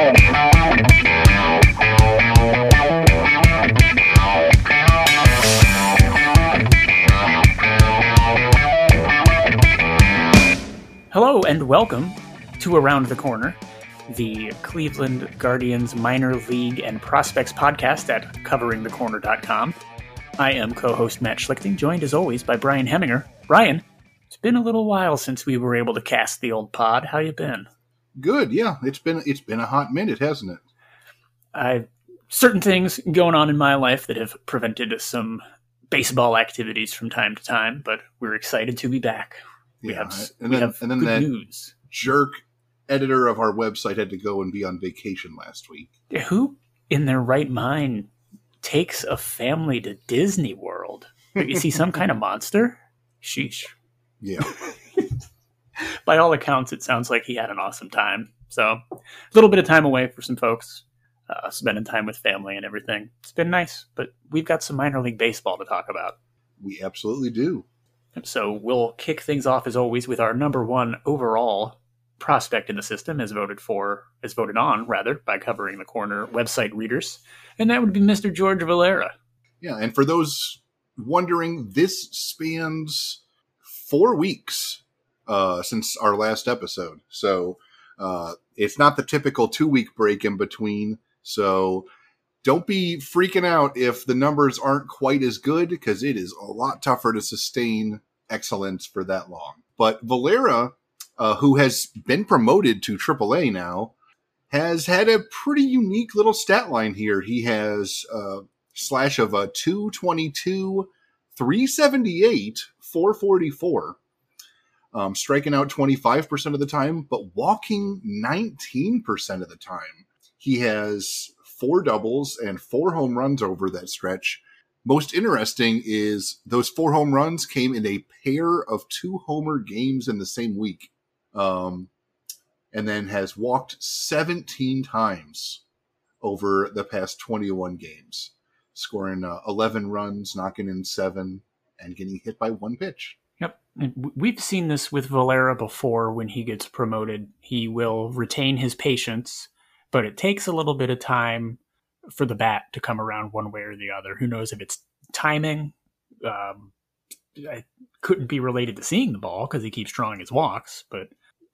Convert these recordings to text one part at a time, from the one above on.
Hello and welcome to Around the Corner, the Cleveland Guardians minor league and prospects podcast at coveringthecorner.com. I am co-host Matt Schlichting, joined as always by Brian Heminger. Brian, it's been a little while since we were able to cast the old pod. How you been? Good, yeah. It's been it's been a hot minute, hasn't it? I certain things going on in my life that have prevented some baseball activities from time to time, but we're excited to be back. We Yeah, have and we then- have and then good that- news. Jerk editor of our website had to go and be on vacation last week. Who in their right mind takes a family to Disney World? Is he some kind of monster? Sheesh. Yeah. By all accounts, it sounds like he had an awesome time. So, a little bit of time away for some folks, uh, spending time with family and everything. It's been nice, but we've got some minor league baseball to talk about. we absolutely do. So we'll kick things off as always with our number one overall prospect in the system, as voted for, as voted on rather, by covering the corner website readers, and that would be Mr. George Valera. Yeah, and for those wondering, this spans four weeks uh, since our last episode. So uh, it's not the typical two week break in between. So don't be freaking out if the numbers aren't quite as good because it is a lot tougher to sustain excellence for that long. But Valera, uh, who has been promoted to AAA now, has had a pretty unique little stat line here. He has uh, slash of a 222, 378, 444. Um, striking out 25% of the time, but walking 19% of the time. He has four doubles and four home runs over that stretch. Most interesting is those four home runs came in a pair of two homer games in the same week. Um, and then has walked 17 times over the past 21 games, scoring uh, 11 runs, knocking in seven, and getting hit by one pitch. Yep. We've seen this with Valera before when he gets promoted. He will retain his patience, but it takes a little bit of time for the bat to come around one way or the other. Who knows if it's timing? Um, I couldn't be related to seeing the ball because he keeps drawing his walks. But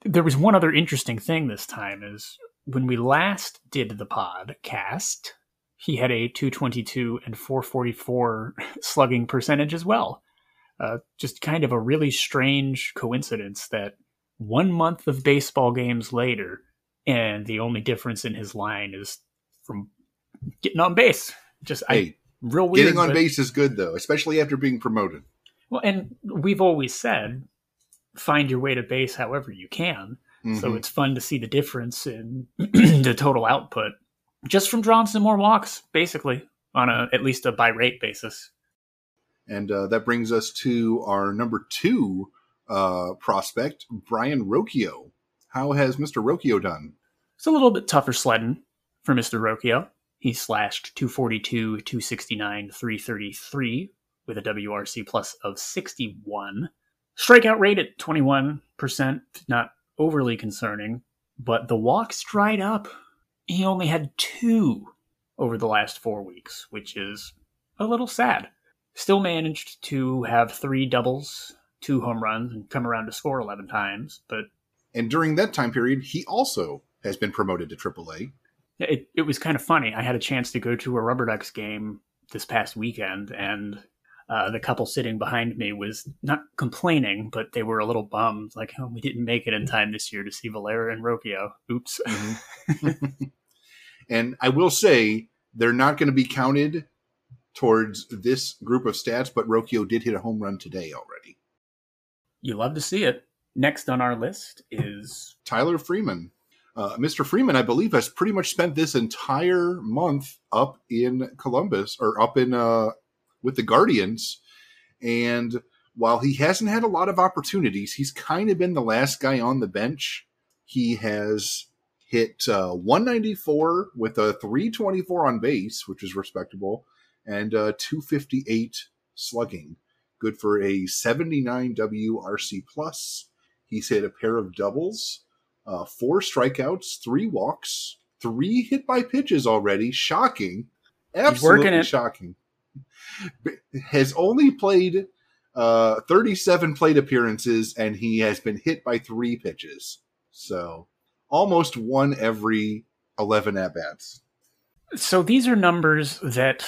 there was one other interesting thing this time is when we last did the podcast, he had a 222 and 444 slugging percentage as well uh, just kind of a really strange coincidence that one month of baseball games later, and the only difference in his line is from getting on base. Just I, Hey, real weird. getting on but- base is good, though, especially after being promoted. Well, and we've always said, find your way to base however you can. So Mhm. it's fun to see the difference in the total output just from drawing some more walks, basically on a at least a by rate basis. And uh, that brings us to our number two uh, prospect, Brayan Rocchio. How has Mr. Rocchio done? It's a little bit tougher sledding for Mr. Rocchio. He slashed 242, 269, 333 with a WRC plus of 61. Strikeout rate at 21%, not overly concerning, but the walks dried up. He only had two over the last four weeks, which is a little sad. Still managed to have three doubles, two home runs, and come around to score 11 times, but And during that time period, he also has been promoted to AAA. It, it was kind of funny. I had a chance to go to a Rubber Ducks game this past weekend, and uh, the couple sitting behind me was not complaining, but they were a little bummed. Like, oh, we didn't make it in time this year to see Valera and Rocchio. Oops. And I will say they're not going to be counted towards this group of stats, but Rocchio did hit a home run today already. you love to see it. Next on our list is Tyler Freeman. Uh, Mr. Freeman, I believe, has pretty much spent this entire month up in Columbus or up in uh, with the Guardians. And while he hasn't had a lot of opportunities, he's kind of been the last guy on the bench. He has hit uh, 194 with a 324 on base, which is respectable, and uh, 258 slugging. Good for a 79 WRC plus. He's hit a pair of doubles, uh, four strikeouts, three walks, three hit by pitches already. Shocking. Absolutely shocking. Has only played uh, 37 plate appearances and he has been hit by three pitches. So almost one every 11 at bats. So these are numbers that,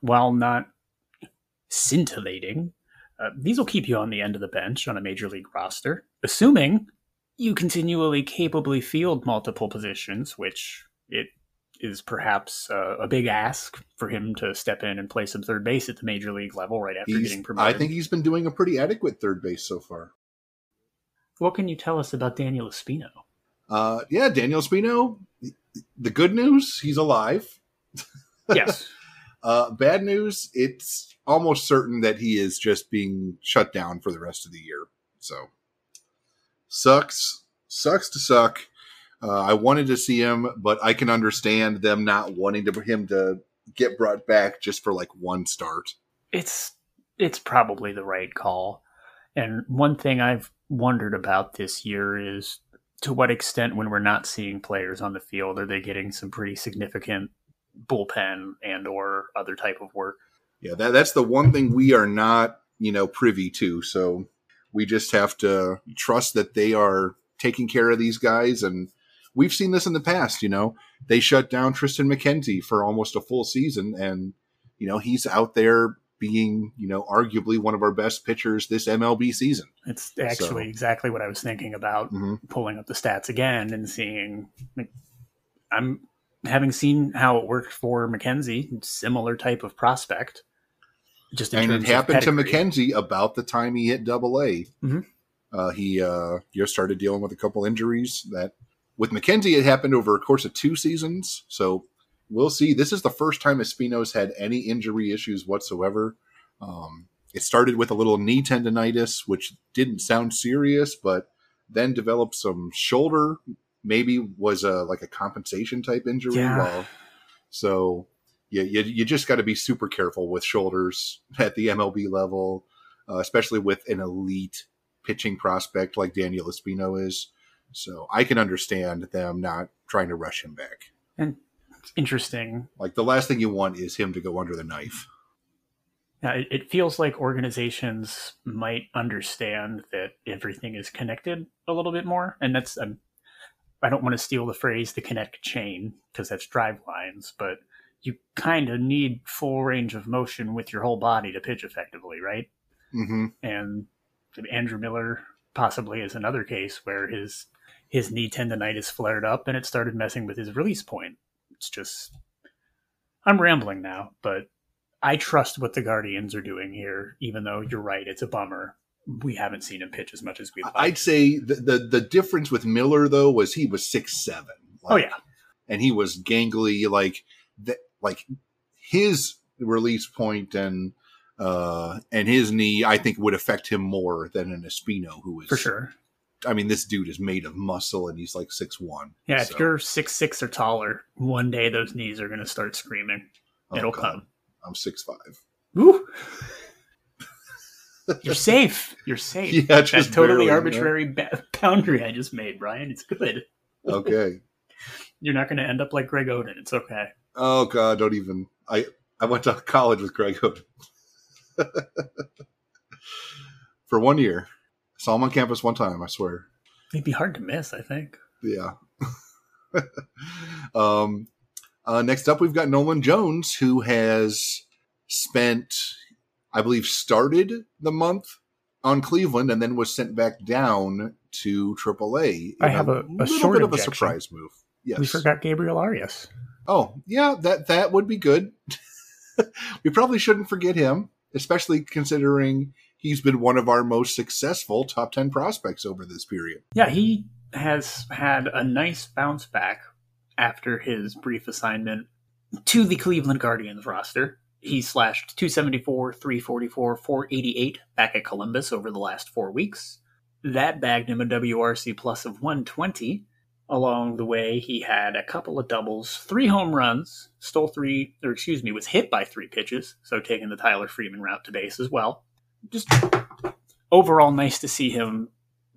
while not scintillating, uh, these will keep you on the end of the bench on a major league roster, assuming you continually capably field multiple positions, which it is perhaps uh, a big ask for him to step in and play some third base at the major league level right after He's- getting promoted. I think he's been doing a pretty adequate third base so far. what can you tell us about Daniel Espino? Uh, yeah, Daniel Espino. The good news, he's alive. Yes. Uh, bad news, it's almost certain that he is just being shut down for the rest of the year. So sucks, sucks to suck. Uh, I wanted to see him, but I can understand them not wanting to him to get brought back just for like one start. it's it's probably the right call. And one thing I've wondered about this year is to what extent when we're not seeing players on the field are they getting some pretty significant bullpen and or other type of work. Yeah, that that's the one thing we are not, you know, privy to. So we just have to trust that they are taking care of these guys and we've seen this in the past, you know. They shut down Triston McKenzie for almost a full season and you know, he's out there being, you know, arguably one of our best pitchers this MLB season. It's actually So- exactly what I was thinking about Mhm. pulling up the stats again and seeing like, I'm having seen how it worked for McKenzie, similar type of prospect. Just and it happened to. McKenzie about the time he hit double A. Mhm. Uh, he uh, just started dealing with a couple injuries that with McKenzie, it happened over a course of two seasons. So we'll see. This is the first time Espino's had any injury issues whatsoever. Um, it started with a little knee tendonitis, which didn't sound serious, but then developed some shoulder. Maybe was a like a compensation type injury. Yeah. While, so you, you, you just got to be super careful with shoulders at the MLB level, uh, especially with an elite pitching prospect like Daniel Espino is. So I can understand them not trying to rush him back. And it's interesting. Like the last thing you want is him to go under the knife. Uh, it, it feels like organizations might understand that everything is connected a little bit more, and that's um, I don't want to steal the phrase "the kinetic chain" because that's Driveline's, but you kind of need full range of motion with your whole body to pitch effectively, right? hmm and Andrew Miller possibly is another case where his his knee tendonitis flared up and it started messing with his release point. It's just I'm rambling now, but I trust what the Guardians are doing here, even though you're right, it's a bummer. We haven't seen him pitch as much as we'd like. I'd say the, the the difference with Miller though was he was six seven. oh yeah. and he was gangly like that like his release point and uh and his knee i think would affect him more than an espino who is For sure. i mean this dude is made of muscle and he's like six one Yeah, if you're six six or taller, one day those knees are gonna start screaming. It'll come. i'm six five Woo! You're safe. You're safe. yeah that totally barely, arbitrary ba- boundary I just made, Brian. It's good. okay You're not going to end up like Greg Oden. It's okay. oh god don't even i i went to college with greg Oden. for one year saw him on campus one time i swear It'd be hard to miss, I think. Yeah. um, uh, next up, we've got Nolan Jones, who has spent, I believe, started the month on Cleveland and then was sent back down to AAA. I have a- a little short bit of a surprise move. Yes. We forgot Gabriel Arias. Oh, yeah, that that would be good. we probably shouldn't forget him, especially considering he's been one of our most successful top 10 prospects over this period. Yeah, he has had a nice bounce back after his brief assignment to the Cleveland Guardians roster. He slashed 274, 344, 488 back at Columbus over the last four weeks. That bagged him a WRC plus of 120. Along the way, he had a couple of doubles, three home runs, stole three, or excuse me, was hit by three pitches, so taking the Tyler Freeman route to base as well. Just overall, nice to see him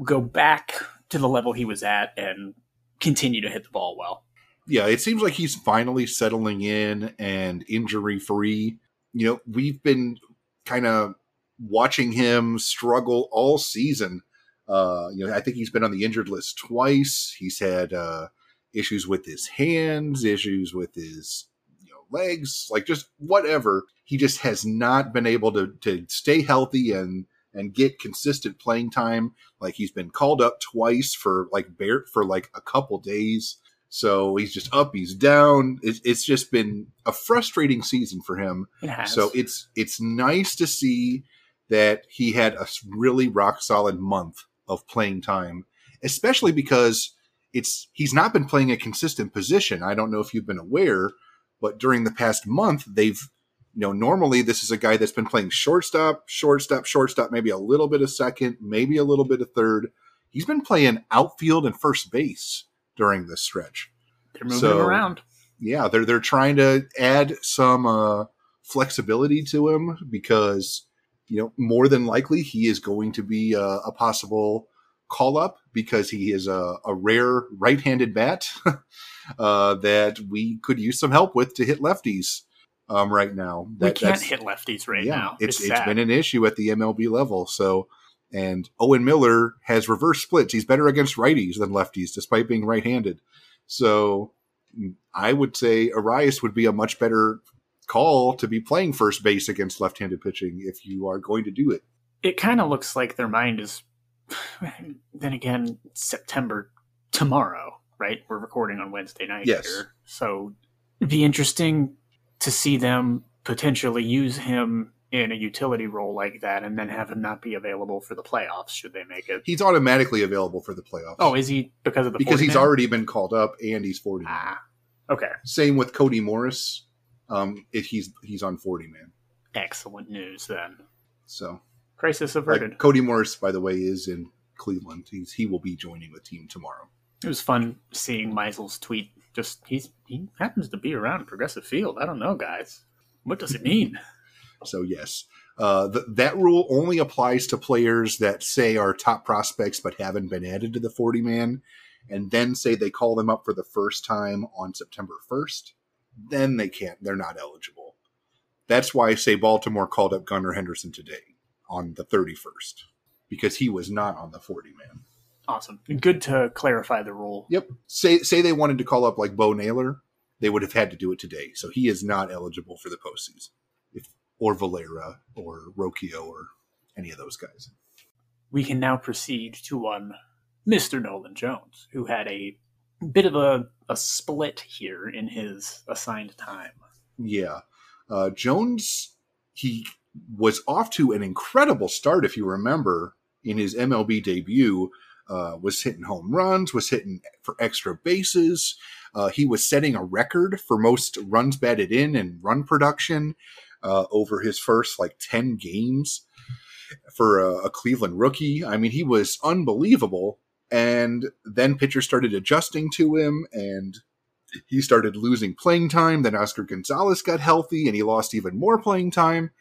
go back to the level he was at and continue to hit the ball well. Yeah, it seems like he's finally settling in and injury free. You know, we've been kind of watching him struggle all season. Uh, you know, I think he's been on the injured list twice. He's had uh, issues with his hands, issues with his you know legs, like just whatever. He just has not been able to to stay healthy and and get consistent playing time. Like he's been called up twice for like bear for like a couple days. So he's just up, he's down. It's, it's just been a frustrating season for him. It. So it's it's nice to see that he had a really rock solid month of playing time, especially because it's he's not been playing a consistent position. I don't know if you've been aware, but during the past month they've you know normally this is a guy that's been playing shortstop, shortstop, shortstop, maybe a little bit of second, maybe a little bit of third. He's been playing outfield and first base during this stretch. They're moving so- him around. Yeah, they're they're trying to add some uh, flexibility to him because you know more than likely he is going to be a, a possible call up because he is a, a rare right-handed bat uh, that we could use some help with to hit lefties um, right now. we That- can't hit lefties right yeah, now. It's it's sad. been an issue at the MLB level. So, and Owen Miller has reverse splits. He's better against righties than lefties, despite being right-handed. So, mm, I would say Arias would be a much better call to be playing first base against left-handed pitching if you are going to do it. it kind of looks like their mind is then again september tomorrow right we're recording on wednesday night Yes. here so it'd be interesting to see them potentially use him in a utility role like that and then have him not be available for the playoffs should they make it He's automatically available for the playoffs. oh is he because of the because 40 he's already been called up and he's 40 ah okay Same with Cody Morris. Um, if he's he's on 40 man. excellent news then So crisis like, averted Cody Morris, by the way, is in Cleveland. He's he will be joining the team tomorrow. it was fun seeing Meisel's tweet just he's he happens to be around progressive field i don't know guys what does it mean So yes, uh, th- that rule only applies to players that say are top prospects but haven't been added to the 40 man, and then say they call them up for the first time on September 1st. Then they can't. They're not eligible. That's why I say Baltimore called up Gunnar Henderson today on the 31st because he was not on the 40 man. Awesome. Good to clarify the rule. Yep. Say say they wanted to call up like Bo Naylor, they would have had to do it today. So he is not eligible for the postseason. Or Valera or Rocchio or any of those guys. We can now proceed to one Mr. Nolan Jones, who had a bit of a, a split here in his assigned time. Yeah. Uh, Jones, he was off to an incredible start, if you remember, in his MLB debut. Uh, was hitting home runs, was hitting for extra bases. Uh, he was setting a record for most runs batted in and run production uh, over his first like 10 games for a, a Cleveland rookie. I mean, he was unbelievable. And then pitchers started adjusting to him, and he started losing playing time. Then Oscar Gonzalez got healthy and he lost even more playing time.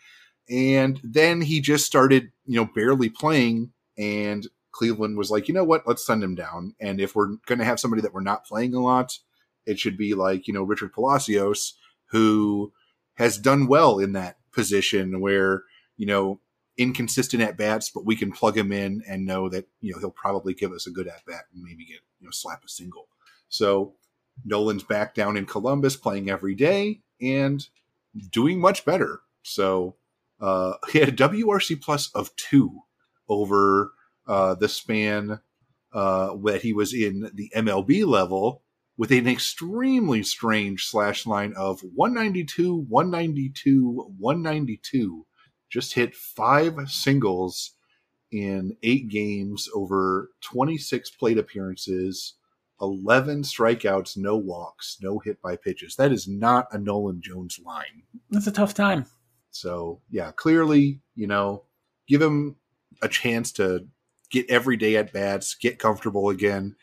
And then he just started, you know, barely playing. And Cleveland was like, you know what, let's send him down. And if we're going to have somebody that we're not playing a lot, it should be like, you know, Richard Palacios, who has done well in that position where, you know, inconsistent at bats, but we can plug him in and know that, you know, he'll probably give us a good at bat and maybe get, you know, slap a single. So Nolan's back down in Columbus playing every day and doing much better. So uh, he had a WRC plus of two over uh, the span uh, that he was in the MLB level with an extremely strange slash line of 192, 192, 192. Just hit five singles in eight games over 26 plate appearances 11 strikeouts, no walks, no hit by pitches. That is not a Nolan Jones line. That's a tough time. So, yeah, clearly, you know, give him a chance to get every day at bats, get comfortable again,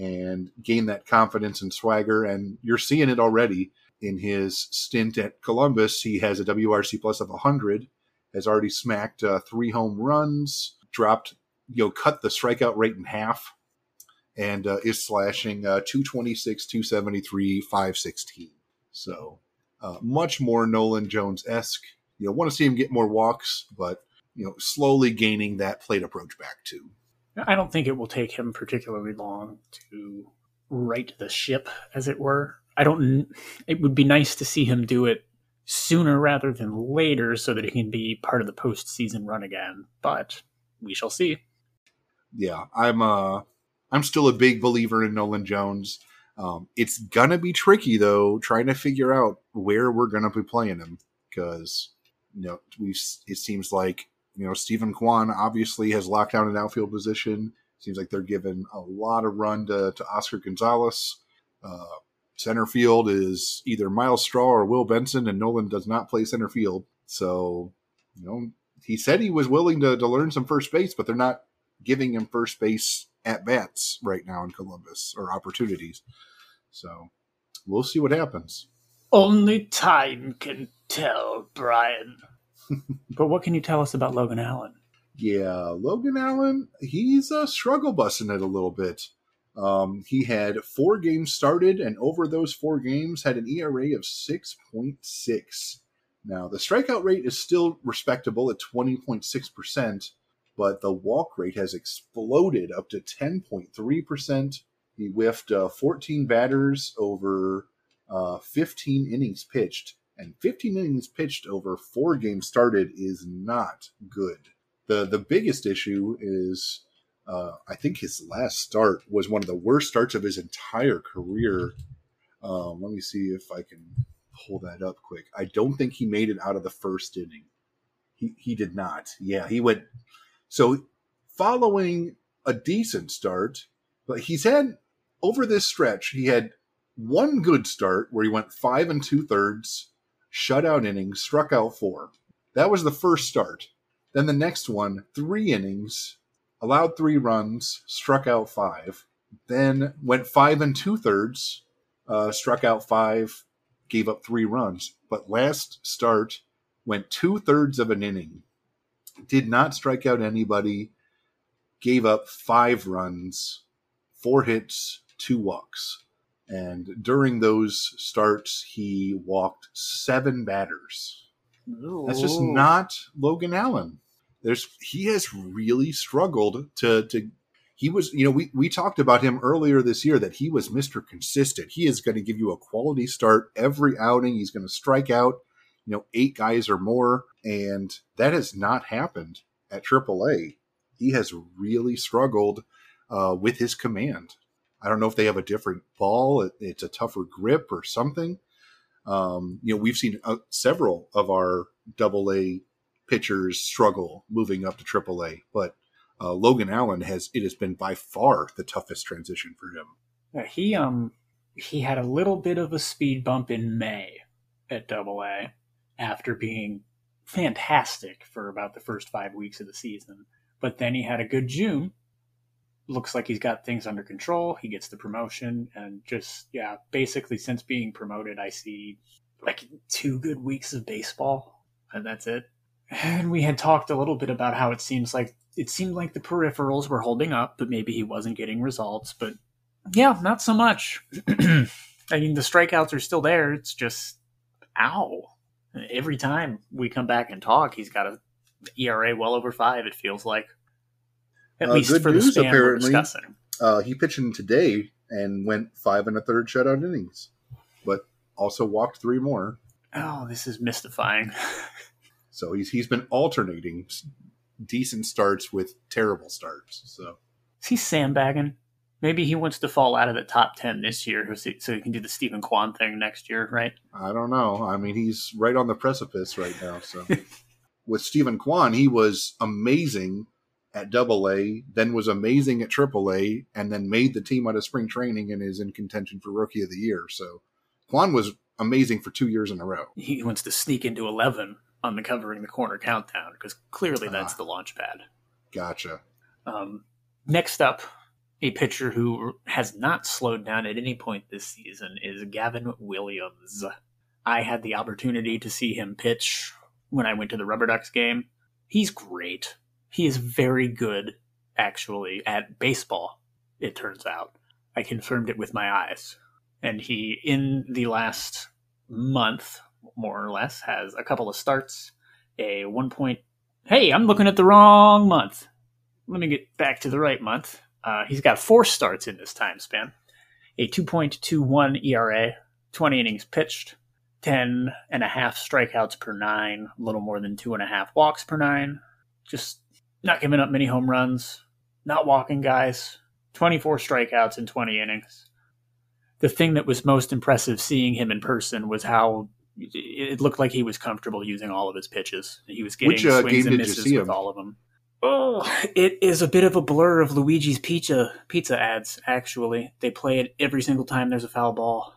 and gain that confidence and swagger. And you're seeing it already in his stint at Columbus. He has a WRC plus of 100, has already smacked uh, three home runs, dropped, you know, cut the strikeout rate in half and uh, is slashing uh, 226, 273, 516. So uh, much more Nolan Jones esque. You know, want to see him get more walks, but you know, slowly gaining that plate approach back too. I don't think it will take him particularly long to right the ship, as it were. I don't. It would be nice to see him do it sooner rather than later, so that he can be part of the postseason run again. But we shall see. Yeah, I'm. Uh, I'm still a big believer in Nolan Jones. Um, it's gonna be tricky though, trying to figure out where we're gonna be playing him because you know we. It seems like you know Steven Kwan obviously has locked down an outfield position. Seems like they're giving a lot of run to, to Oscar Gonzalez. Uh, center field is either Myles Straw or Will Benson, and Nolan does not play center field. So, you know, he said he was willing to, to learn some first base, but they're not giving him first base at bats right now in Columbus or opportunities. So we'll see what happens. Only time can tell, Brian. but what can you tell us about Logan Allen? Yeah, Logan Allen, he's uh, struggle busting it a little bit. Um, he had four games started, and over those four games, had an ERA of 6.6. Now, the strikeout rate is still respectable at 20.6%, but the walk rate has exploded up to 10.3%. He whiffed uh, 14 batters over uh, 15 innings pitched, and 15 innings pitched over four games started is not good the the biggest issue is uh, I think his last start was one of the worst starts of his entire career. Um, let me see if I can pull that up quick. I don't think he made it out of the first inning. He he did not. Yeah, he went. So following a decent start, but he's had over this stretch he had one good start where he went five and two thirds, shutout innings, struck out four. That was the first start. Then the next one, three innings, allowed three runs, struck out five. Then went five and two thirds, uh, struck out five, gave up three runs. But last start went two thirds of an inning, did not strike out anybody, gave up five runs, four hits, two walks. And during those starts, he walked seven batters. That's just not Logan Allen. There's he has really struggled to to he was you know we we talked about him earlier this year that he was Mr. consistent. He is going to give you a quality start every outing. He's going to strike out, you know, eight guys or more and that has not happened at AAA. He has really struggled uh, with his command. I don't know if they have a different ball. It, it's a tougher grip or something. Um, you know, we've seen uh, several of our double A pitchers struggle moving up to AAA, but uh, Logan Allen has it has been by far the toughest transition for him. Yeah, he um he had a little bit of a speed bump in May at Double A after being fantastic for about the first five weeks of the season, but then he had a good June. Looks like he's got things under control. He gets the promotion, and just yeah, basically since being promoted, I see like two good weeks of baseball, and that's it and we had talked a little bit about how it seems like it seemed like the peripherals were holding up, but maybe he wasn't getting results. But yeah, not so much. I mean, the strikeouts are still there. It's just, ow. Every time we come back and talk, he's got a ERA well over five. It feels like, at uh, least for news, the span apparently. we're discussing. Uh, he pitched in today and went five and a third shutout innings, but also walked three more. Oh, this is mystifying. So he's he's been alternating decent starts with terrible starts. So is he sandbagging? Maybe he wants to fall out of the top ten this year, so he can do the Steven Kwan thing next year, right? I don't know. I mean, he's right on the precipice right now. So with Steven Kwan, he was amazing at Double A, then was amazing at Triple A, and then made the team out of spring training and is in contention for Rookie of the Year. So Kwan was amazing for two years in a row. He wants to sneak into eleven on the covering the corner countdown because clearly that's ah, the launch pad. Gotcha. Um, next up, a pitcher who has not slowed down at any point this season is Gavin Williams. I had the opportunity to see him pitch when I went to the Rubber Ducks game. He's great. He is very good, actually, at baseball, it turns out. I confirmed it with my eyes. And he, in the last month, more or less, has a couple of starts, a one point. Hey, I'm looking at the wrong month. Let me get back to the right month. Uh, he's got four starts in this time span a 2.21 ERA, 20 innings pitched, 10 and a half strikeouts per nine, a little more than two and a half walks per nine. Just not giving up many home runs, not walking guys, 24 strikeouts in 20 innings. The thing that was most impressive seeing him in person was how it looked like he was comfortable using all of his pitches. He was getting Which, uh, swings and misses with him? all of them. Oh, it is a bit of a blur of Luigi's Pizza pizza ads. Actually, they play it every single time there's a foul ball.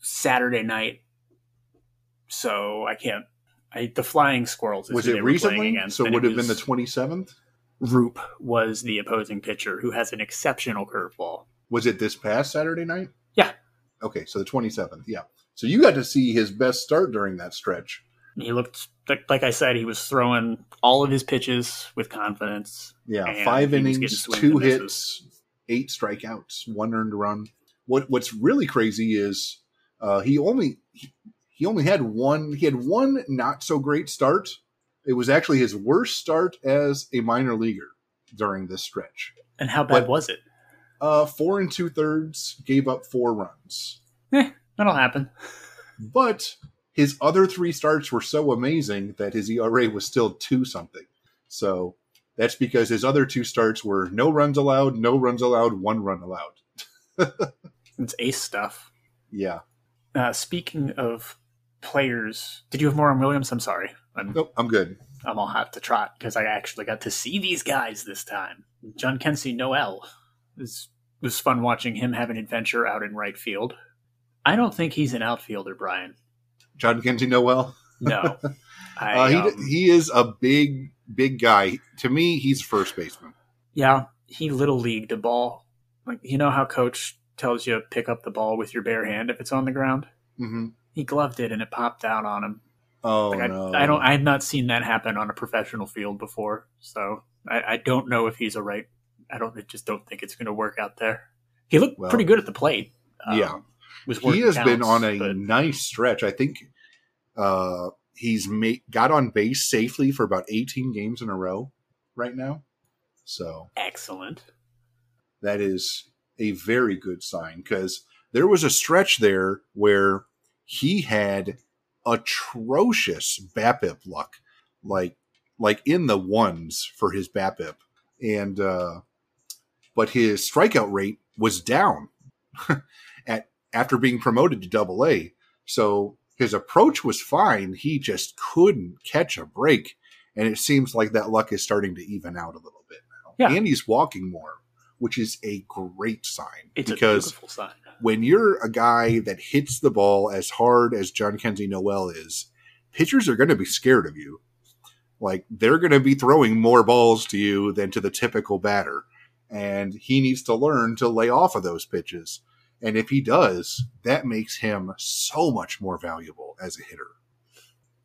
Saturday night, so I can't. I, the Flying Squirrels is Was it recently? against, So would it have been the twenty seventh. Roop was the opposing pitcher who has an exceptional curveball. Was it this past Saturday night? Yeah. Okay, so the twenty seventh. Yeah. So you got to see his best start during that stretch. He looked like, I said, he was throwing all of his pitches with confidence. Yeah, five he was getting innings, two misses. hits, eight strikeouts, one earned run. What What's really crazy is uh, he only he, he only had one. He had one not so great start. It was actually his worst start as a minor leaguer during this stretch. And how bad But- was it? Uh, four and two thirds, gave up four runs. Eh, that'll happen. But his other three starts were so amazing that his ERA was still two something. So that's because his other two starts were no runs allowed, no runs allowed, one run allowed. It's ace stuff. Yeah. Uh, speaking of players, did you have more on Williams? I'm sorry. I'm, Nope, I'm good. I'm all hot to trot because I actually got to see these guys this time. Jhonkensy Noel. It was, fun watching him have an adventure out in right field. I don't think he's an outfielder, Brian. Jhonkensy Noel. No. I, Uh, he, um, he is a big, big guy. To me, he's first baseman. Yeah, he little leagued a ball. Like you know how coach tells you pick up the ball with your bare hand if it's on the ground. hmm He gloved it and it popped out on him. Oh, Like I, no. I don't. I have not seen that happen on a professional field before, so I, I don't know if he's a right. I don't. I just don't think it's going to work out there. He looked Well, pretty good at the plate. Um, yeah. was he has been on a but nice stretch. I think uh, he's ma- got on base safely for about 18 games in a row right now. So excellent. that is a very good sign because there was a stretch there where he had atrocious BABIP luck, like like in the ones for his BABIP, and uh, but his strikeout rate was down at after being promoted to Double A. So his approach was fine. He just couldn't catch a break, and it seems like that luck is starting to even out a little bit now. Yeah. and he's walking more, which is a great sign It's a because beautiful sign. When you're a guy that hits the ball as hard as Jhonkensy Noel is, pitchers are going to be scared of you. Like they're going to be throwing more balls to you than to the typical batter. And he needs to learn to lay off of those pitches. And if he does, that makes him so much more valuable as a hitter.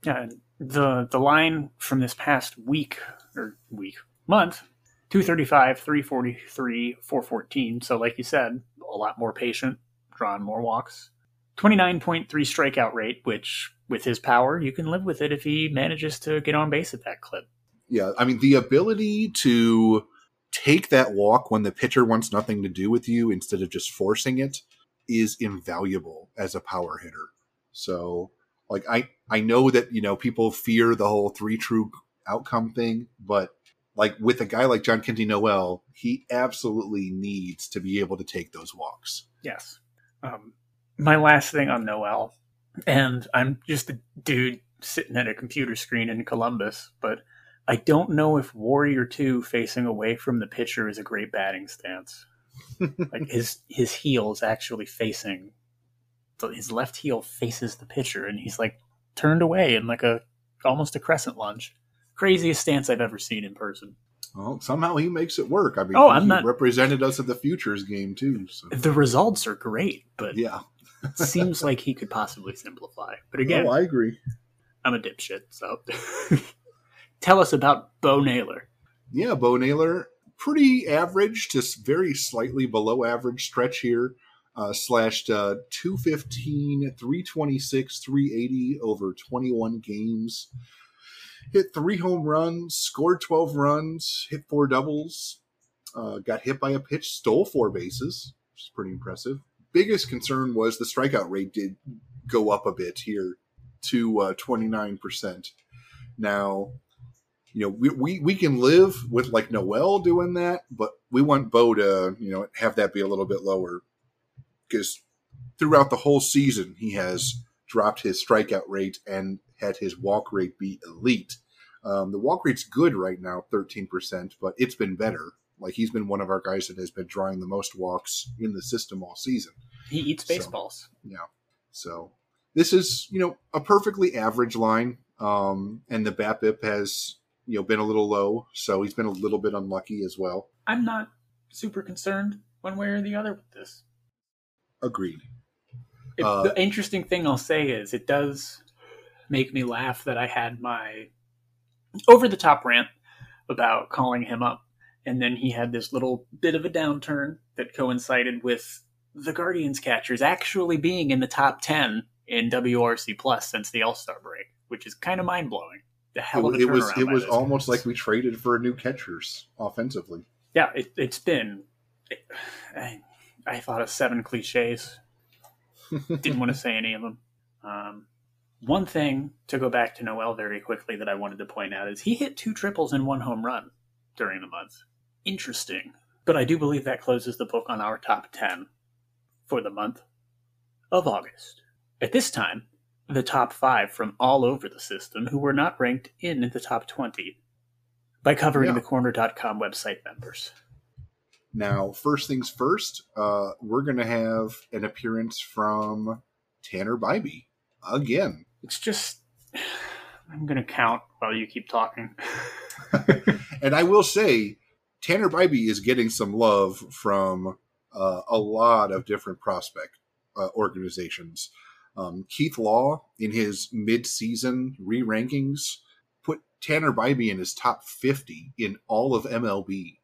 Yeah, the the line from this past week or week month, two thirty five, three forty three, four fourteen. So like you said, a lot more patient, drawing more walks. Twenty nine point three strikeout rate, which with his power, you can live with it if he manages to get on base at that clip. Yeah, I mean the ability to take that walk when the pitcher wants nothing to do with you instead of just forcing it is invaluable as a power hitter. So, like I I know that you know people fear the whole three true outcome thing, but like with a guy like Jhonkensy Noel, he absolutely needs to be able to take those walks. Yes. Um, my last thing on Noel, and I'm just a dude sitting at a computer screen in Columbus, but I don't know if Warrior 2 facing away from the pitcher is a great batting stance. like his his heel is actually facing his left heel faces the pitcher and he's like turned away in like a almost a crescent lunge. Craziest stance I've ever seen in person. Well, somehow he makes it work. I mean, Oh, he I'm not- represented us at the futures game too. So. The results are great, but Yeah. it seems like he could possibly simplify. But again, oh, I agree. I'm a dipshit, so tell us about Bo Naylor. Yeah, Bo Naylor pretty average, just very slightly below average stretch here. Uh, slashed uh, 215, 326, 380 over 21 games. Hit three home runs, scored 12 runs, hit four doubles, uh, got hit by a pitch, stole four bases, which is pretty impressive. Biggest concern was the strikeout rate did go up a bit here to uh, 29%. Now, you know, we, we, we can live with like Noel doing that, but we want Bo to, you know, have that be a little bit lower because throughout the whole season, he has dropped his strikeout rate and had his walk rate be elite. Um, the walk rate's good right now, 13%, but it's been better. Like he's been one of our guys that has been drawing the most walks in the system all season. He eats baseballs. So, yeah. So this is, you know, a perfectly average line. Um, and the BABIP has, you know, been a little low, so he's been a little bit unlucky as well. I'm not super concerned one way or the other with this. Agreed. It, uh, the interesting thing I'll say is it does make me laugh that I had my over the top rant about calling him up, and then he had this little bit of a downturn that coincided with the Guardians catchers actually being in the top ten in WRC plus since the All Star break, which is kind of mind blowing. The hell it, of a it was it was guys. almost like we traded for a new catchers offensively. Yeah, it, has been. It, I, I thought of seven cliches. Didn't want to say any of them. Um, one thing to go back to Noel very quickly that I wanted to point out is he hit two triples and one home run during the month. Interesting. But I do believe that closes the book on our top 10 for the month of August. At this time, the top five from all over the system who were not ranked in the top 20 by covering Yeah. the corner.com website members. Now, first things first, uh, we're going to have an appearance from Tanner Bybee again. It's just, I'm going to count while you keep talking. And I will say, Tanner Bybee is getting some love from uh, a lot of different prospect uh, organizations. Um, Keith Law, in his mid-season re-rankings, put Tanner Bybee in his top 50 in all of MLB.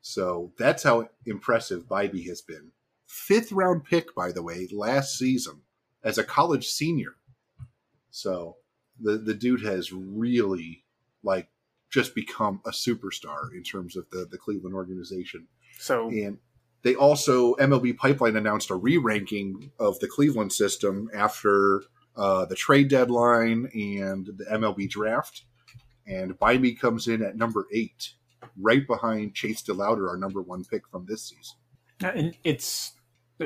So that's how impressive Bybee has been. Fifth round pick, by the way, last season as a college senior. So the the dude has really like just become a superstar in terms of the the Cleveland organization. So, And they also MLB Pipeline announced a re-ranking of the Cleveland system after uh, the trade deadline and the MLB draft. And Bybee comes in at number eight, right behind Chase DeLauder, our number one pick from this season. and it's,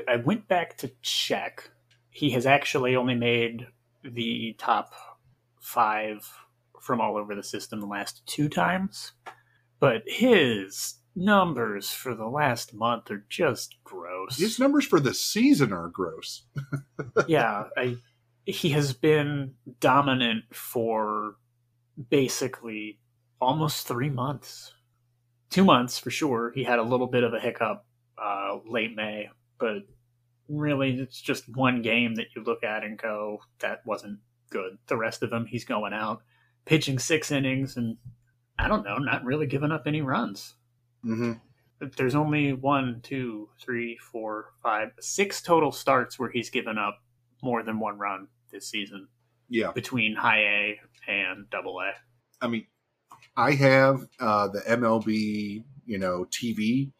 I went back to check. He has actually only made the top five from all over the system the last two times, but his numbers for the last month are just gross. His numbers for the season are gross. yeah, I, he has been dominant for basically almost three months. Two months for sure. He had a little bit of a hiccup uh, late May, but really it's just one game that you look at and go, that wasn't good. The rest of them, he's going out, pitching six innings, and I don't know, not really giving up any runs. hmm There's only one, two, three, four, five, six total starts where he's given up more than one run this season Yeah. between high A and double A. I mean, I have uh, the MLB, you know, TV,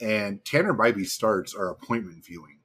and Tanner Bybee starts are appointment viewing.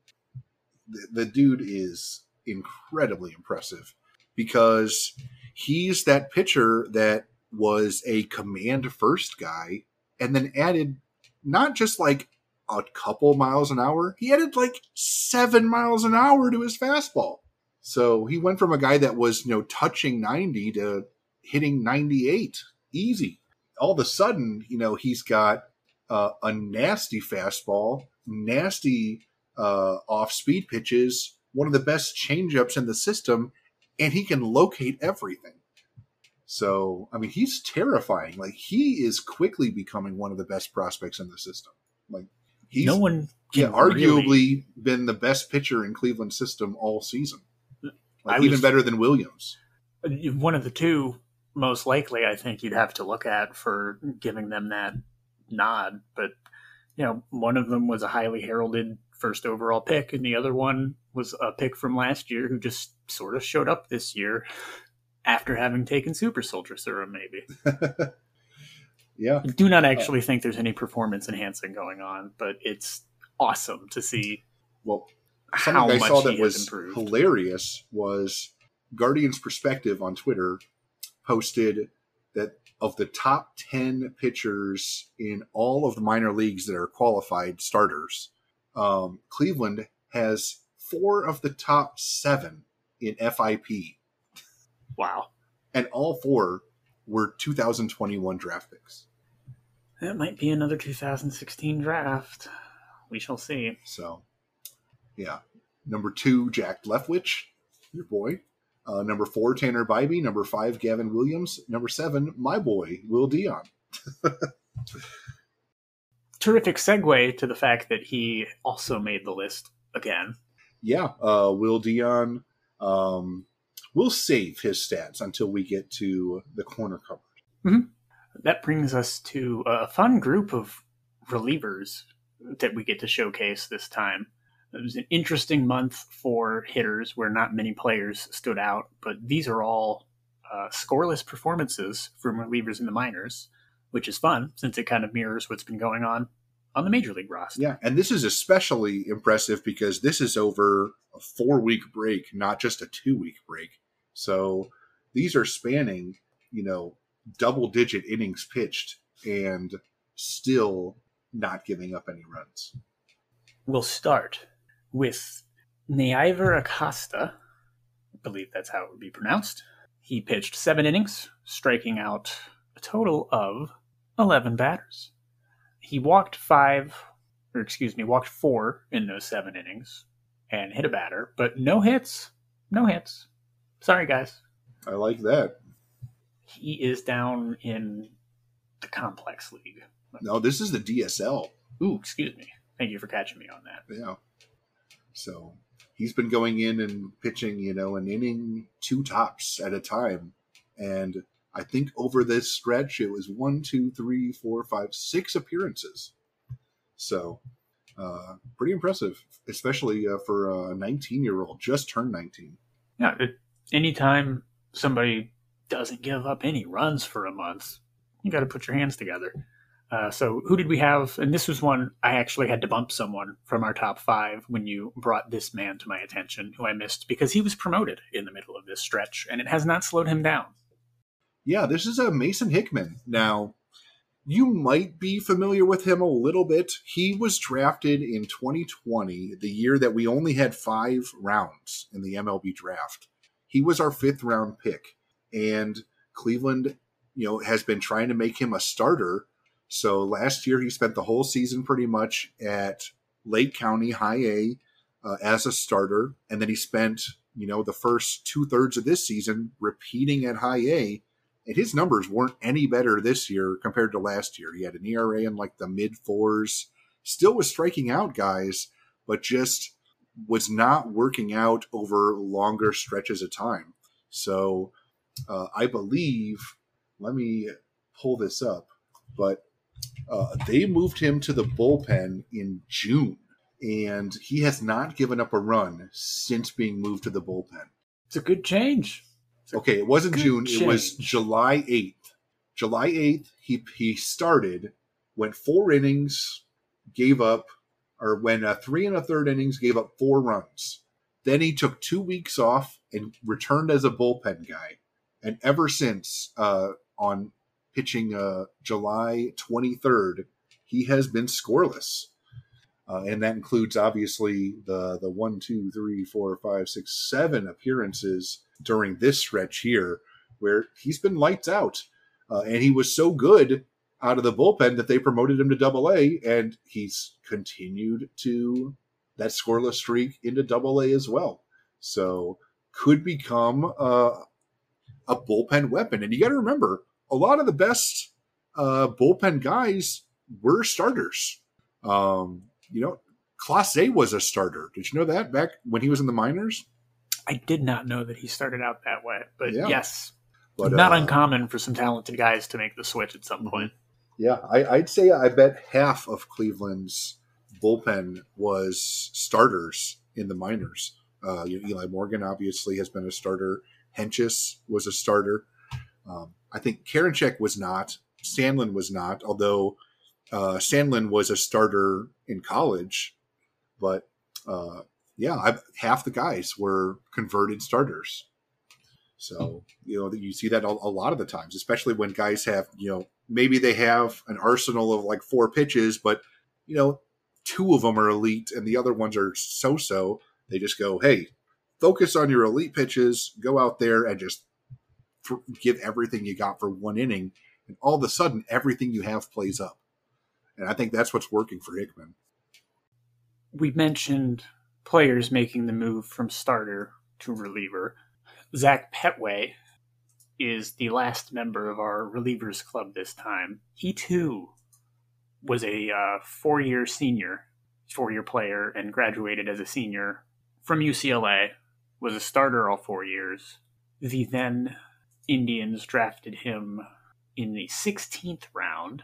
The, dude is incredibly impressive because he's that pitcher that was a command first guy and then added not just like a couple miles an hour, he added like seven miles an hour to his fastball. So he went from a guy that was, you know, touching 90 to hitting 98 easy. All of a sudden, you know, he's got uh, a nasty fastball, nasty uh, off speed pitches, one of the best changeups in the system, and he can locate everything. So, I mean, he's terrifying. Like, he is quickly becoming one of the best prospects in the system. Like, he's no one can yeah, arguably really- been the best pitcher in Cleveland system all season. Like, I even was- better than Williams. one of the two most likely I think you'd have to look at for giving them that nod, but you know, one of them was a highly heralded first overall pick, and the other one was a pick from last year who just sort of showed up this year after having taken super soldier serum, maybe. yeah. I do not uh, actually think there's any performance enhancing going on, but it's awesome to see. Well, something I saw that was improved. hilarious was Guardian's Perspective on Twitter posted that of the top 10 pitchers in all of the minor leagues that are qualified starters, um, Cleveland has four of the top seven in FIP. Wow. And all four were 2021 draft picks. That might be another 2016 draft. We shall see. So, yeah. Number two, Jack Leftwich, your boy. Uh, number four, Tanner Bibee. Number five, Gavin Williams. Number seven, my boy, Will Dion. Terrific segue to the fact that he also made the list again. Yeah, uh, Will Dion. Um, we'll save his stats until we get to the corner cupboard. Mm-hmm. That brings us to a fun group of relievers that we get to showcase this time. It was an interesting month for hitters where not many players stood out, but these are all uh, scoreless performances from relievers in the minors, which is fun since it kind of mirrors what's been going on on the major league roster. Yeah, and this is especially impressive because this is over a four week break, not just a two week break. So these are spanning, you know, double digit innings pitched and still not giving up any runs. We'll start with Neiver Acosta. I believe that's how it would be pronounced. He pitched seven innings, striking out a total of 11 batters. He walked five, or excuse me, walked four in those seven innings and hit a batter, but no hits. No hits. Sorry, guys. I like that. He is down in the complex league. No, this is the DSL. Ooh, excuse me. Thank you for catching me on that. Yeah. So he's been going in and pitching, you know, an inning, two tops at a time. And I think over this stretch, it was one, two, three, four, five, six appearances. So uh, pretty impressive, especially uh, for a 19 year old, just turned 19. Yeah. It, anytime somebody doesn't give up any runs for a month, you got to put your hands together. Uh, so who did we have? And this was one I actually had to bump someone from our top five when you brought this man to my attention, who I missed because he was promoted in the middle of this stretch, and it has not slowed him down. Yeah, this is a Mason Hickman. Now, you might be familiar with him a little bit. He was drafted in 2020, the year that we only had five rounds in the MLB draft. He was our fifth round pick, and Cleveland, you know, has been trying to make him a starter so last year he spent the whole season pretty much at Lake County High A uh, as a starter, and then he spent you know the first two thirds of this season repeating at High A, and his numbers weren't any better this year compared to last year. He had an ERA in like the mid fours, still was striking out guys, but just was not working out over longer stretches of time. So uh, I believe, let me pull this up, but uh, they moved him to the bullpen in June, and he has not given up a run since being moved to the bullpen. It's a good change. A okay, it wasn't June. Change. It was July eighth. July eighth, he he started, went four innings, gave up, or when uh, three and a third innings, gave up four runs. Then he took two weeks off and returned as a bullpen guy. And ever since, uh, on pitching uh, July 23rd, he has been scoreless. Uh, and that includes obviously the the one, two, three, four, five, six, seven appearances during this stretch here, where he's been lights out, uh, and he was so good out of the bullpen that they promoted him to Double A, and he's continued to that scoreless streak into Double A as well. So could become uh, a bullpen weapon, and you got to remember a lot of the best uh, bullpen guys were starters. Um, you know, Clase was a starter. Did you know that back when he was in the minors? I did not know that he started out that way, but yeah. yes, but, not uh, uncommon for some talented guys to make the switch at some point. Yeah, I, would say I bet half of Cleveland's bullpen was starters in the minors. Uh, Eli Morgan obviously has been a starter. Hentges was a starter. Um, I think Karinchak was not. Sandlin was not, although uh, Sandlin was a starter in college. But uh, yeah, I've, half the guys were converted starters. So you know you see that a, a lot of the times, especially when guys have you know maybe they have an arsenal of like four pitches, but you know two of them are elite and the other ones are so-so. They just go, hey, focus on your elite pitches, go out there and just give everything you got for one inning, and all of a sudden everything you have plays up. And I think that's what's working for Hickman. We mentioned players making the move from starter to reliever. Zach Petway is the last member of our relievers club this time. He too was a uh, four year senior, four year player, and graduated as a senior from UCLA, was a starter all four years. The then Indians drafted him in the 16th round.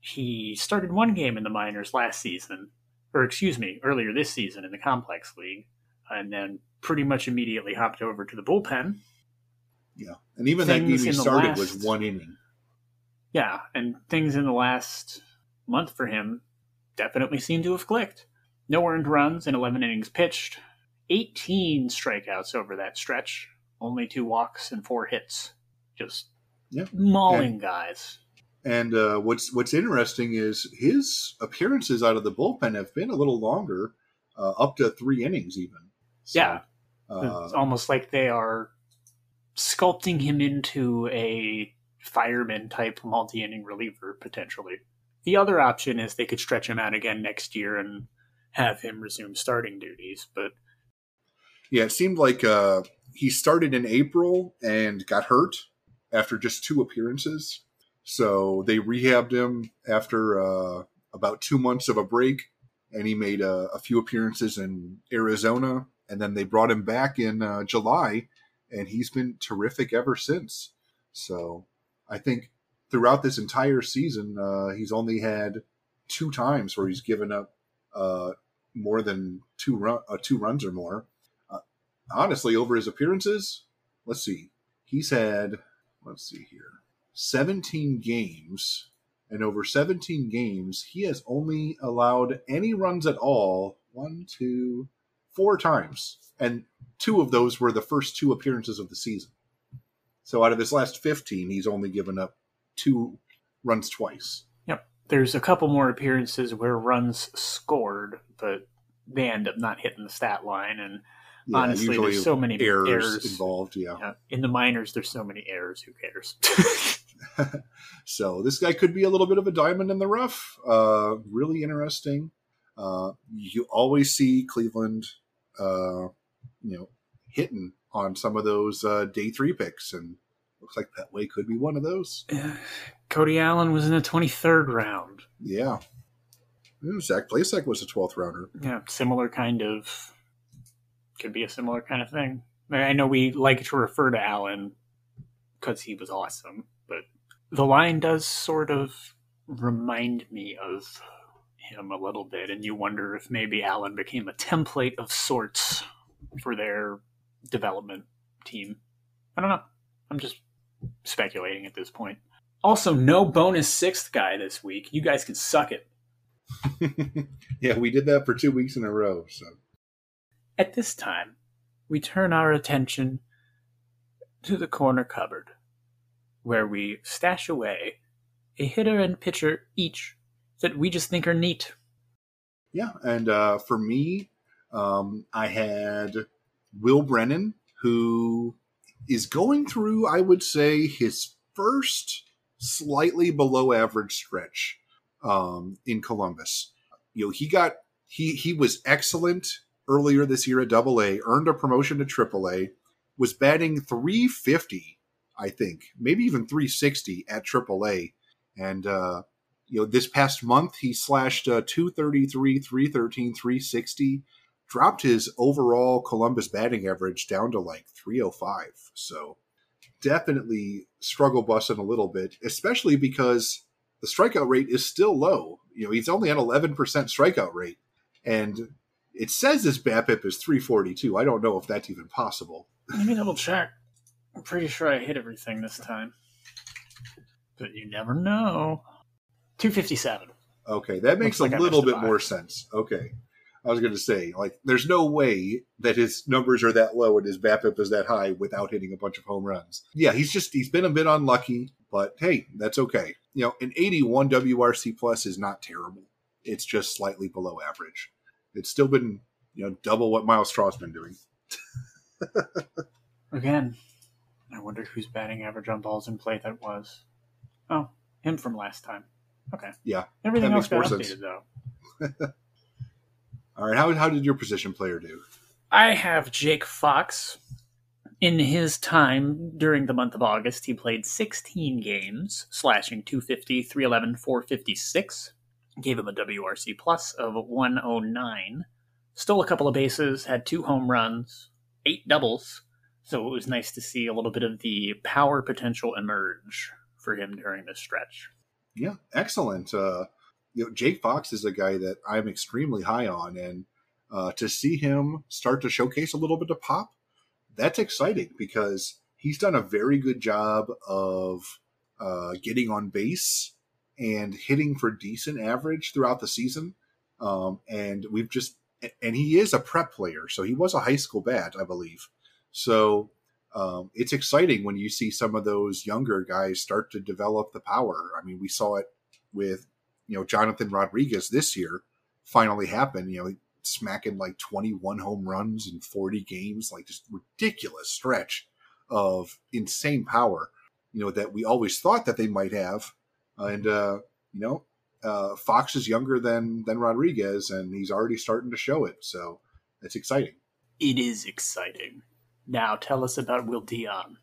He started one game in the minors last season, or excuse me, earlier this season in the Complex League, and then pretty much immediately hopped over to the bullpen. Yeah, and even things that game he started last, was one inning. Yeah, and things in the last month for him definitely seem to have clicked. No earned runs in 11 innings pitched, 18 strikeouts over that stretch, only two walks and four hits. Just yeah. mauling and, guys. And uh, what's what's interesting is his appearances out of the bullpen have been a little longer, uh, up to three innings even. So, yeah, uh, it's almost like they are sculpting him into a fireman type multi inning reliever potentially. The other option is they could stretch him out again next year and have him resume starting duties. But yeah, it seemed like uh, he started in April and got hurt after just two appearances. So they rehabbed him after uh, about two months of a break, and he made a, a, few appearances in Arizona. And then they brought him back in uh, July, and he's been terrific ever since. So I think throughout this entire season, uh, he's only had two times where he's given up uh, more than two run, uh, two runs or more. Honestly, over his appearances, let's see, he's had let's see here, seventeen games, and over seventeen games, he has only allowed any runs at all. One, two, four times, and two of those were the first two appearances of the season. So out of his last 15, he's only given up two runs twice. Yep. There's a couple more appearances where runs scored, but they end up not hitting the stat line. And yeah, honestly, there's so many errors, errors, involved. Yeah. yeah. In the minors, there's so many errors. Who cares? so this guy could be a little bit of a diamond in the rough. Uh, really interesting. Uh, you always see Cleveland, uh, you know, hitting on some of those uh, day three picks, and looks like Petway could be one of those. Cody Allen was in the 23rd round. Yeah. Zach Plesac was a 12th rounder. Yeah, similar kind of. Could be a similar kind of thing. I know we like to refer to Allen because he was awesome, but the line does sort of remind me of him a little bit, and you wonder if maybe Allen became a template of sorts for their development team. I don't know. I'm just speculating at this point. Also, no bonus sixth guy this week. You guys can suck it. yeah, we did that for two weeks in a row. So, at this time, we turn our attention to the corner cupboard, where we stash away a hitter and pitcher each that we just think are neat. Yeah, and uh, for me, um, I had Will Brennan, who is going through, I would say, his first slightly below average stretch um, in Columbus. You know, he got he he was excellent earlier this year at Double A, earned a promotion to Triple A, was batting 350, I think, maybe even 360 at AAA. And uh, you know this past month he slashed uh, 233, 313, 360 dropped his overall Columbus batting average down to like 305. So definitely struggle busting a little bit, especially because the strikeout rate is still low. You know, he's only at 11% strikeout rate. And it says his BABIP is 342. I don't know if that's even possible. Let me double check. I'm pretty sure I hit everything this time. But you never know. 257. Okay, that makes Looks like little a bit more sense. Okay. I was going to say, like, there's no way that his numbers are that low and his BABIP is that high without hitting a bunch of home runs. Yeah, he's just, he's been a bit unlucky, but hey, that's okay. You know, an 81 WRC plus is not terrible. It's just slightly below average. It's still been, you know, double what Myles Straw's been doing. Again, I wonder whose batting average on balls in play that was. Oh, him from last time. Okay. Yeah, Everything that else makes got more updated, sense. though. All right, how, how did your position player do? I have Jake Fox. In his time during the month of August, he played 16 games, slashing 250, 311, 456. Gave him a WRC plus of 109. Stole a couple of bases, had two home runs, eight doubles. So it was nice to see a little bit of the power potential emerge for him during this stretch. Yeah, excellent. Uh, you know, Jake Fox is a guy that I'm extremely high on, and uh, to see him start to showcase a little bit of pop, that's exciting because he's done a very good job of uh, getting on base and hitting for decent average throughout the season. Um, and we've just, and he is a prep player, so he was a high school bat, I believe. So um, it's exciting when you see some of those younger guys start to develop the power. I mean, we saw it with you know Jonathan Rodriguez this year finally happen. You know, smacking like 21 home runs in 40 games, like just ridiculous stretch of insane power. You know that we always thought that they might have, and uh, you know. Uh, Fox is younger than than Rodriguez, and he's already starting to show it. So it's exciting. It is exciting. Now tell us about Will Dion.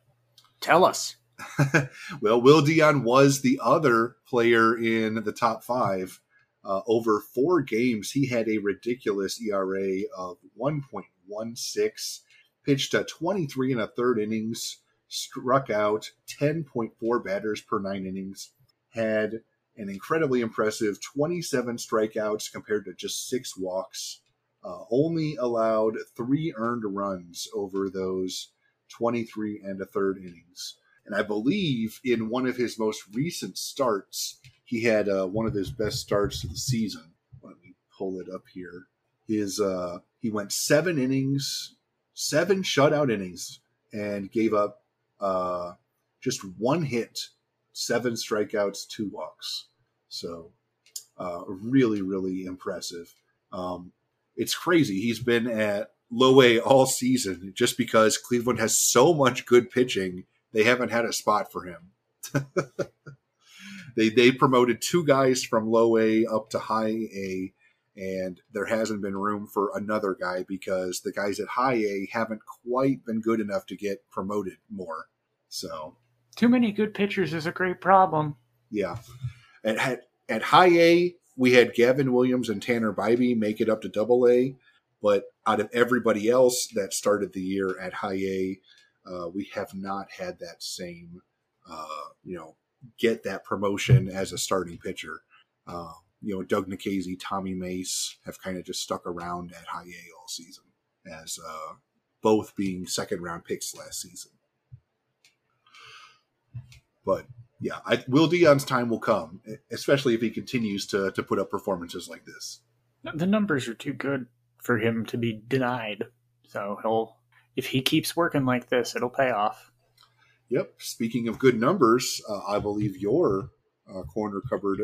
Tell us. well, Will Dion was the other player in the top five. Uh, over four games, he had a ridiculous ERA of 1.16, pitched a 23 and a third innings, struck out 10.4 batters per nine innings, had an incredibly impressive 27 strikeouts compared to just six walks, uh, only allowed three earned runs over those 23 and a third innings. And I believe in one of his most recent starts, he had uh, one of his best starts of the season. Let me pull it up here. His uh, he went seven innings, seven shutout innings, and gave up uh, just one hit, seven strikeouts, two walks. So uh, really, really impressive. Um, it's crazy. He's been at low A all season just because Cleveland has so much good pitching. They haven't had a spot for him. they they promoted two guys from low A up to high A, and there hasn't been room for another guy because the guys at high A haven't quite been good enough to get promoted more. So Too many good pitchers is a great problem. yeah, at at, at high A we had Gavin Williams and Tanner Bibee make it up to double A, but out of everybody else that started the year at high A, uh, we have not had that same, uh, you know, get that promotion as a starting pitcher. Uh, you know, Doug Nikhazy, Tommy Mace have kind of just stuck around at high A all season as uh, both being second round picks last season. But yeah, I, Will Dion's time will come, especially if he continues to to put up performances like this. The numbers are too good for him to be denied. So he'll, if he keeps working like this, it'll pay off. Yep. Speaking of good numbers, uh, I believe your uh, corner cupboard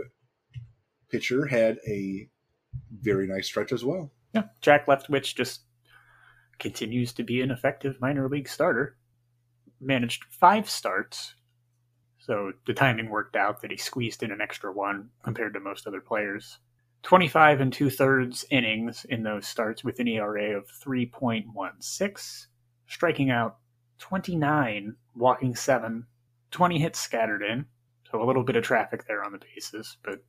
pitcher had a very nice stretch as well. Yeah, Jack Leftwich just continues to be an effective minor league starter. Managed five starts, so the timing worked out that he squeezed in an extra one compared to most other players. 25 and two thirds innings in those starts with an ERA of 3.16, striking out 29, walking 7, 20 hits scattered in, so a little bit of traffic there on the bases, but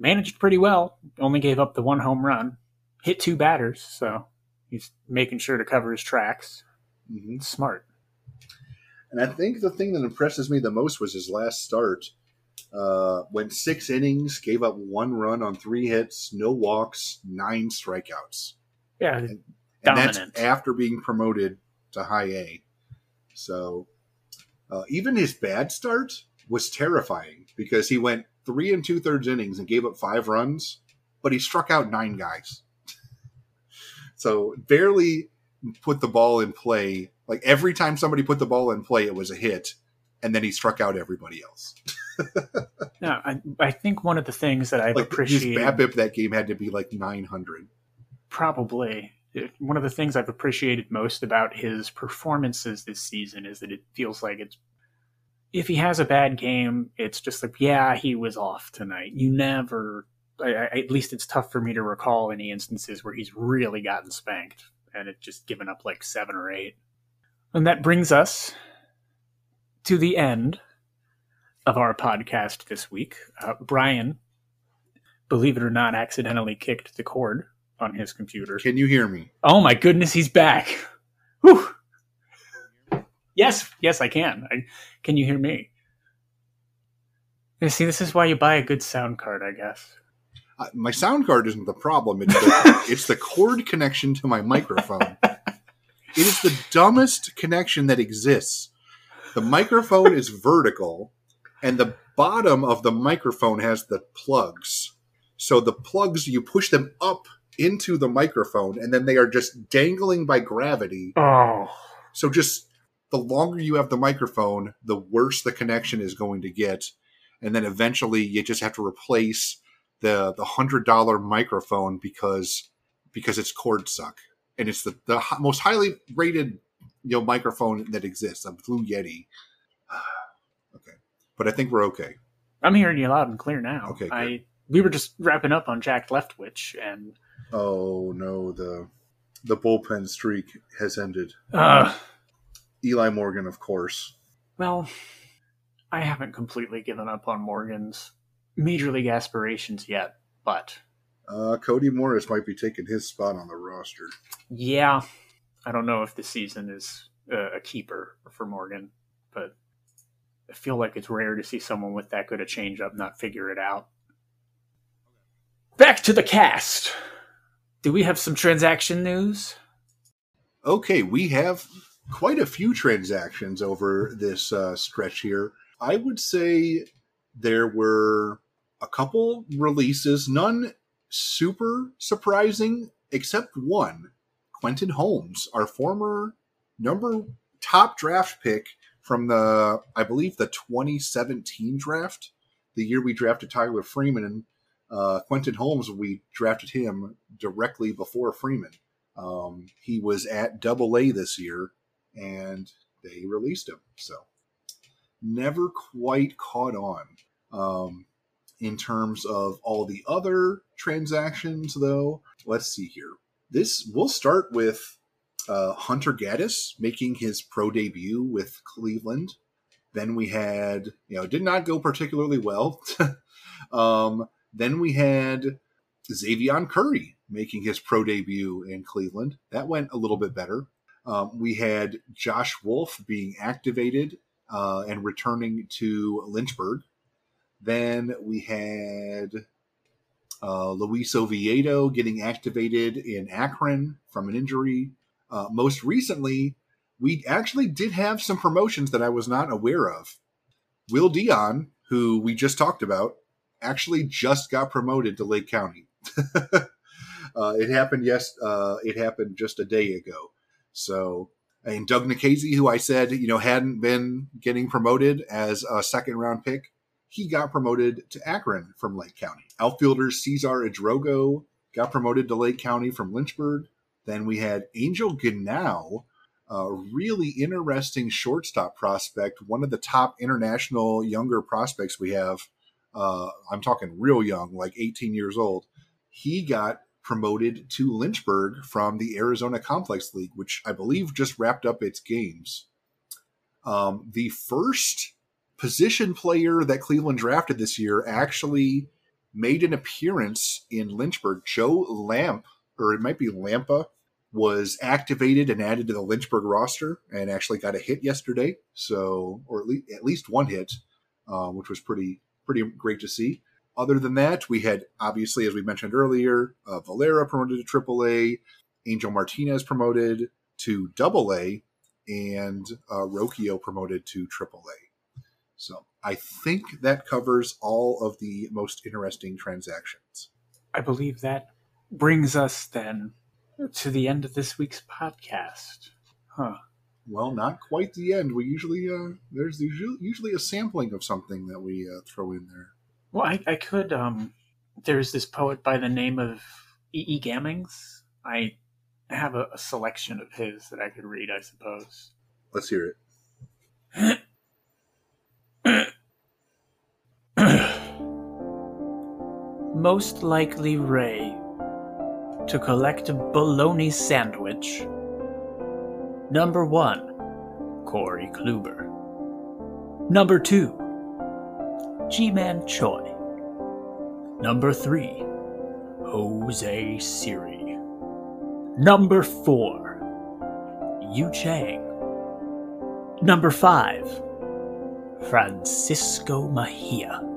managed pretty well. Only gave up the one home run, hit two batters, so he's making sure to cover his tracks. hmm Smart. And I think the thing that impresses me the most was his last start. Uh, went six innings, gave up one run on three hits, no walks, nine strikeouts. Yeah, And dominant. that's after being promoted to high A. So uh, even his bad start was terrifying because he went three and two thirds innings and gave up five runs, but he struck out nine guys. so barely put the ball in play. Like every time somebody put the ball in play, it was a hit, and then he struck out everybody else. No, I, I think one of the things that I've Like his appreciated BABIP that game had to be like nine hundred. probably one of the things I've appreciated most about his performances this season is that it feels like it's if he has a bad game, it's just like yeah, he was off tonight. You never, I, I, at least it's tough for me to recall any instances where he's really gotten spanked and it just given up like seven or eight. And that brings us to the end of our podcast this week. Uh, Brian, believe it or not, accidentally kicked the cord on his computer. Can you hear me? Oh my goodness, he's back. Whew. Yes, yes, I can. I, can you hear me? Yeah, See, this is why you buy a good sound card, I guess. Uh, my sound card isn't the problem. It's the, it's the cord connection to my microphone. It is the dumbest connection that exists. The microphone is vertical, and the bottom of the microphone has the plugs. So the plugs, you push them up into the microphone, and then they are just dangling by gravity. Oh, So just the longer you have the microphone, the worse the connection is going to get. And then eventually you just have to replace the the hundred dollar microphone because because it's cord suck. And it's the, the most highly rated you know microphone that exists, a Blue Yeti. okay. But I think we're okay. I'm hearing you loud and clear now. Okay, good. I we were just wrapping up on Jack Leftwich, and Oh no, the the bullpen streak has ended. uh, Eli Morgan, of course. well, I haven't completely given up on Morgan's major league aspirations yet, but Uh, Cody Morris might be taking his spot on the roster. yeah, I don't know if the season is uh, a keeper for Morgan, but I feel like it's rare to see someone with that good a changeup not figure it out. Back to the cast. Do we have some transaction news? Okay, we have quite a few transactions over this uh, stretch here. I would say there were a couple releases, none super surprising, except one. Quentin Holmes, our former number top draft pick from the, I believe, the 2017 draft, the year we drafted Tyler Freeman. And uh, Quentin Holmes, we drafted him directly before Freeman. Um, he was at Double A this year, and they released him. So never quite caught on. Um, in terms of all the other transactions, though, let's see here. This we'll start with uh, Hunter Gaddis making his pro debut with Cleveland. Then we had, you know, did not go particularly well. um, then we had Xavion Curry making his pro debut in Cleveland. That went a little bit better. Um, we had Josh Wolf being activated uh, and returning to Lynchburg. Then we had uh, Luis Oviedo getting activated in Akron from an injury. Uh, most recently, we actually did have some promotions that I was not aware of. Will Dion, who we just talked about, actually just got promoted to Lake County. uh, it happened yes, uh, it happened just a day ago. So, and Doug Nikhazy, who I said you know hadn't been getting promoted as a second round pick, he got promoted to Akron from Lake County. Outfielder Cesar Idrogo got promoted to Lake County from Lynchburg. Then we had Angel Genao, a really interesting shortstop prospect, one of the top international younger prospects we have. Uh, I'm talking real young, like 18 years old. He got promoted to Lynchburg from the Arizona Complex League, which I believe just wrapped up its games. Um, the first position player that Cleveland drafted this year actually made an appearance in Lynchburg. Joe Lampe, or it might be Lampa, was activated and added to the Lynchburg roster and actually got a hit yesterday. So, or at least, at least one hit, uh, which was pretty pretty great to see. Other than that, we had obviously, as we mentioned earlier, uh, Valera promoted to AAA, Angel Martinez promoted to Double A, and uh, Rocchio promoted to AAA. So I think that covers all of the most interesting transactions. I believe that brings us then to the end of this week's podcast. Huh. Well, not quite the end. We usually uh, there's usually, usually a sampling of something that we uh, throw in there. Well, I, I could. Um, there's this poet by the name of E. E. Gammings. I have a, a selection of his that I could read. I suppose. Let's hear it. Most likely Ray to collect a bologna sandwich. Number one, Corey Kluber. Number two, Ji-Man Choi. Number three, Jose Siri. Number four, Yu Chang. Number five, Francisco Mejia.